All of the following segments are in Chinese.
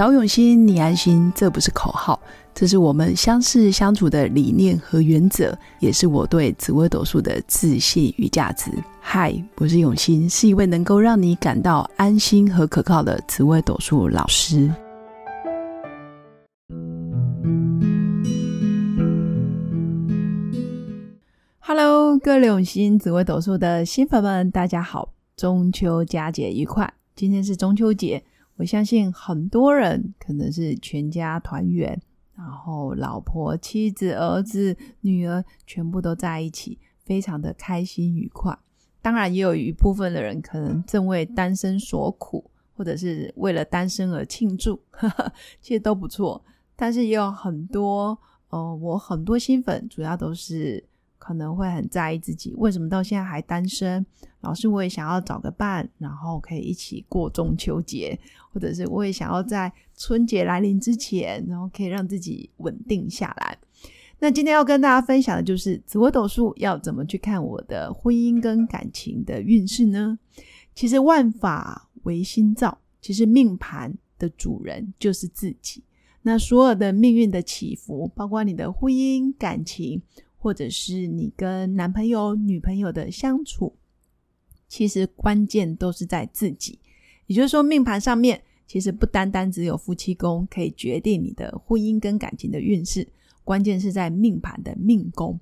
找永新，你安心，这不是口号，这是我们相识相处的理念和原则，也是我对紫微斗数的自信与价值。嗨，我是永新，是一位能够让你感到安心和可靠的紫微斗数老师。Hello，各位永新紫微斗数的新粉们，大家好，中秋佳节愉快！今天是中秋节。我相信很多人可能是全家团圆，然后老婆、妻子、儿子、女儿全部都在一起，非常的开心愉快。当然，也有一部分的人可能正为单身所苦，或者是为了单身而庆祝，其实都不错。但是也有很多，呃，我很多新粉主要都是。可能会很在意自己为什么到现在还单身，老师我也想要找个伴，然后可以一起过中秋节，或者是我也想要在春节来临之前，然后可以让自己稳定下来。那今天要跟大家分享的就是紫微斗数要怎么去看我的婚姻跟感情的运势呢？其实万法唯心造，其实命盘的主人就是自己。那所有的命运的起伏，包括你的婚姻感情。或者是你跟男朋友、女朋友的相处，其实关键都是在自己。也就是说，命盘上面其实不单单只有夫妻宫可以决定你的婚姻跟感情的运势，关键是在命盘的命宫。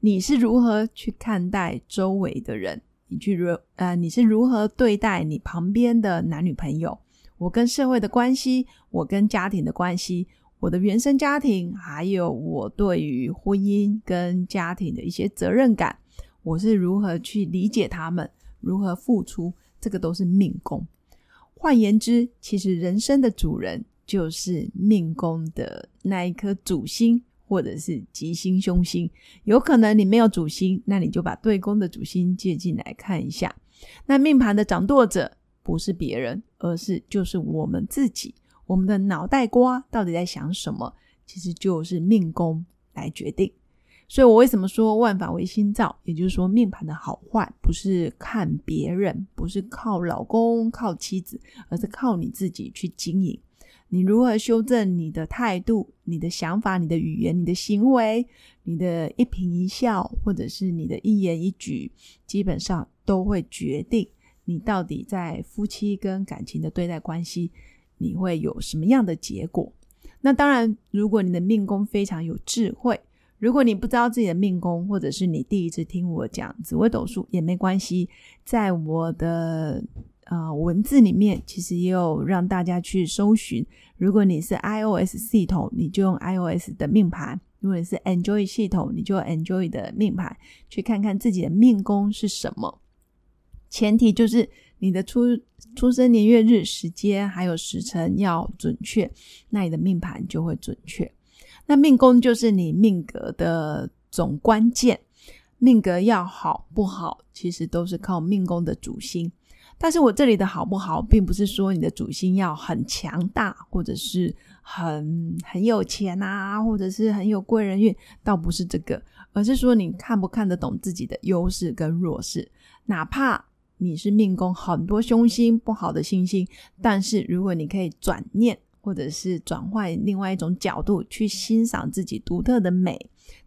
你是如何去看待周围的人？你去如呃，你是如何对待你旁边的男女朋友？我跟社会的关系，我跟家庭的关系。我的原生家庭，还有我对于婚姻跟家庭的一些责任感，我是如何去理解他们，如何付出，这个都是命宫。换言之，其实人生的主人就是命宫的那一颗主星，或者是吉星、凶星。有可能你没有主星，那你就把对宫的主星借进来看一下。那命盘的掌舵者不是别人，而是就是我们自己。我们的脑袋瓜到底在想什么，其实就是命宫来决定。所以我为什么说万法唯心造？也就是说，命盘的好坏不是看别人，不是靠老公、靠妻子，而是靠你自己去经营。你如何修正你的态度、你的想法、你的语言、你的行为、你的一颦一笑，或者是你的一言一举，基本上都会决定你到底在夫妻跟感情的对待关系。你会有什么样的结果？那当然，如果你的命宫非常有智慧，如果你不知道自己的命宫，或者是你第一次听我讲紫微斗数也没关系，在我的呃文字里面，其实也有让大家去搜寻。如果你是 iOS 系统，你就用 iOS 的命盘；如果你是 Android 系统，你就 Android 的命盘，去看看自己的命宫是什么。前提就是你的出出生年月日时间还有时辰要准确，那你的命盘就会准确。那命宫就是你命格的总关键，命格要好不好，其实都是靠命宫的主星。但是我这里的好不好，并不是说你的主星要很强大，或者是很很有钱啊，或者是很有贵人运，倒不是这个，而是说你看不看得懂自己的优势跟弱势，哪怕。你是命宫很多凶星不好的星星，但是如果你可以转念，或者是转换另外一种角度去欣赏自己独特的美，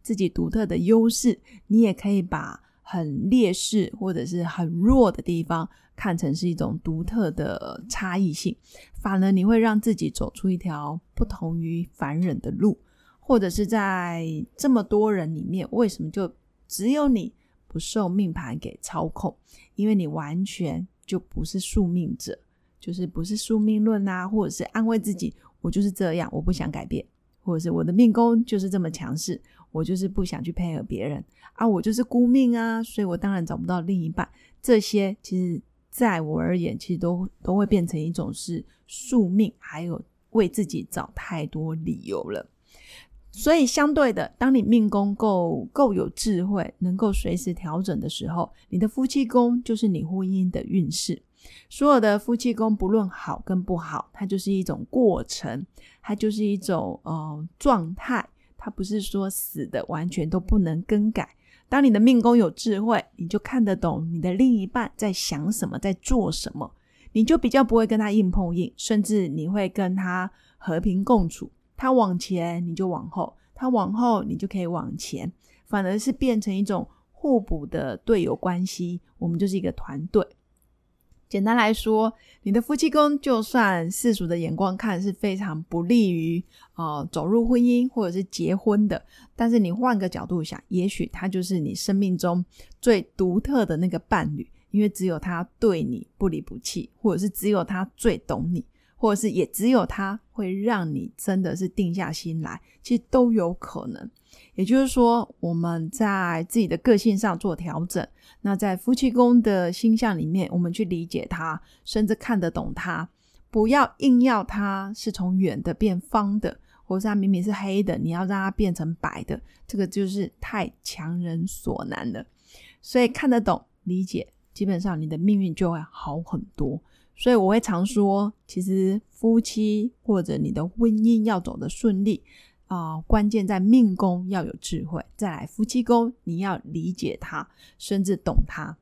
自己独特的优势，你也可以把很劣势或者是很弱的地方看成是一种独特的差异性，反而你会让自己走出一条不同于凡人的路，或者是在这么多人里面，为什么就只有你？不受命盘给操控，因为你完全就不是宿命者，就是不是宿命论啊，或者是安慰自己，我就是这样，我不想改变，或者是我的命宫就是这么强势，我就是不想去配合别人啊，我就是孤命啊，所以我当然找不到另一半。这些其实在我而言，其实都都会变成一种是宿命，还有为自己找太多理由了。所以，相对的，当你命宫够够有智慧，能够随时调整的时候，你的夫妻宫就是你婚姻的运势。所有的夫妻宫，不论好跟不好，它就是一种过程，它就是一种呃状态，它不是说死的，完全都不能更改。当你的命宫有智慧，你就看得懂你的另一半在想什么，在做什么。你就比较不会跟他硬碰硬，甚至你会跟他和平共处。他往前，你就往后；他往后，你就可以往前。反而是变成一种互补的队友关系，我们就是一个团队。简单来说，你的夫妻宫，就算世俗的眼光看是非常不利于呃走入婚姻或者是结婚的，但是你换个角度想，也许他就是你生命中最独特的那个伴侣，因为只有他对你不离不弃，或者是只有他最懂你。或者是也只有他会让你真的是定下心来，其实都有可能。也就是说，我们在自己的个性上做调整，那在夫妻宫的星象里面，我们去理解他，甚至看得懂他，不要硬要他是从圆的变方的，或是他明明是黑的，你要让他变成白的，这个就是太强人所难了。所以看得懂、理解，基本上你的命运就会好很多。所以我会常说，其实夫妻或者你的婚姻要走得顺利啊，关键在命宫要有智慧。再来夫妻宫，你要理解他，甚至懂他，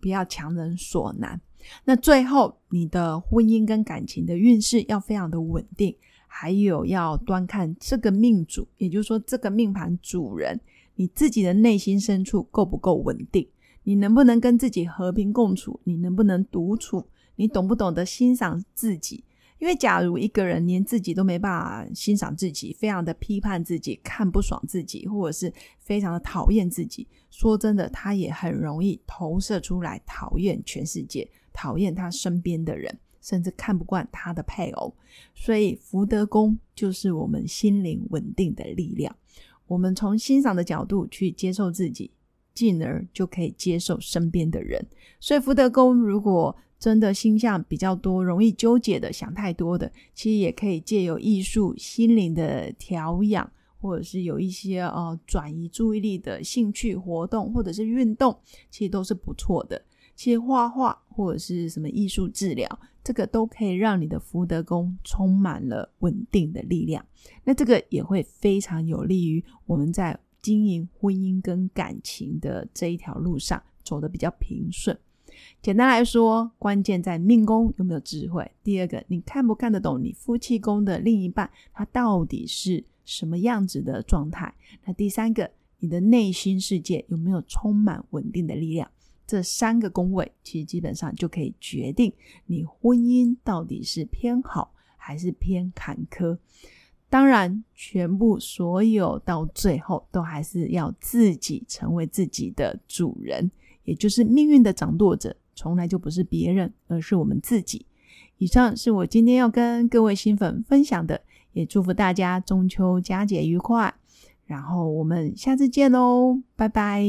不要强人所难。那最后，你的婚姻跟感情的运势要非常的稳定，还有要端看这个命主，也就是说这个命盘主人，你自己的内心深处够不够稳定？你能不能跟自己和平共处？你能不能独处？你懂不懂得欣赏自己？因为假如一个人连自己都没办法欣赏自己，非常的批判自己，看不爽自己，或者是非常的讨厌自己，说真的，他也很容易投射出来讨厌全世界，讨厌他身边的人，甚至看不惯他的配偶。所以福德宫就是我们心灵稳定的力量。我们从欣赏的角度去接受自己，进而就可以接受身边的人。所以福德宫如果真的星象比较多，容易纠结的、想太多的，其实也可以借由艺术、心灵的调养，或者是有一些呃转移注意力的兴趣活动，或者是运动，其实都是不错的。其实画画或者是什么艺术治疗，这个都可以让你的福德宫充满了稳定的力量。那这个也会非常有利于我们在经营婚姻跟感情的这一条路上走得比较平顺。简单来说，关键在命宫有没有智慧。第二个，你看不看得懂你夫妻宫的另一半，他到底是什么样子的状态？那第三个，你的内心世界有没有充满稳定的力量？这三个宫位其实基本上就可以决定你婚姻到底是偏好还是偏坎坷。当然，全部所有到最后都还是要自己成为自己的主人。也就是命运的掌舵者，从来就不是别人，而是我们自己。以上是我今天要跟各位新粉分享的，也祝福大家中秋佳节愉快。然后我们下次见喽，拜拜。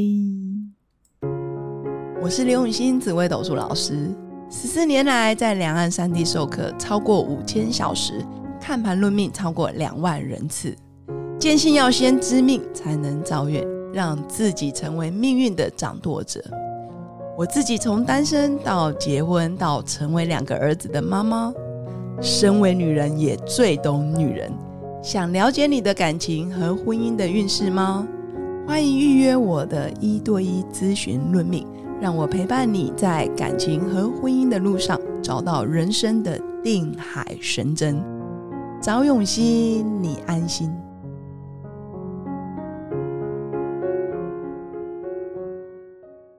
我是刘永新紫微斗数老师，十四年来在两岸三地授课超过五千小时，看盘论命超过两万人次，坚信要先知命才能造运，让自己成为命运的掌舵者。我自己从单身到结婚，到成为两个儿子的妈妈，身为女人也最懂女人。想了解你的感情和婚姻的运势吗？欢迎预约我的一对一咨询论命，让我陪伴你在感情和婚姻的路上找到人生的定海神针。找永熙，你安心。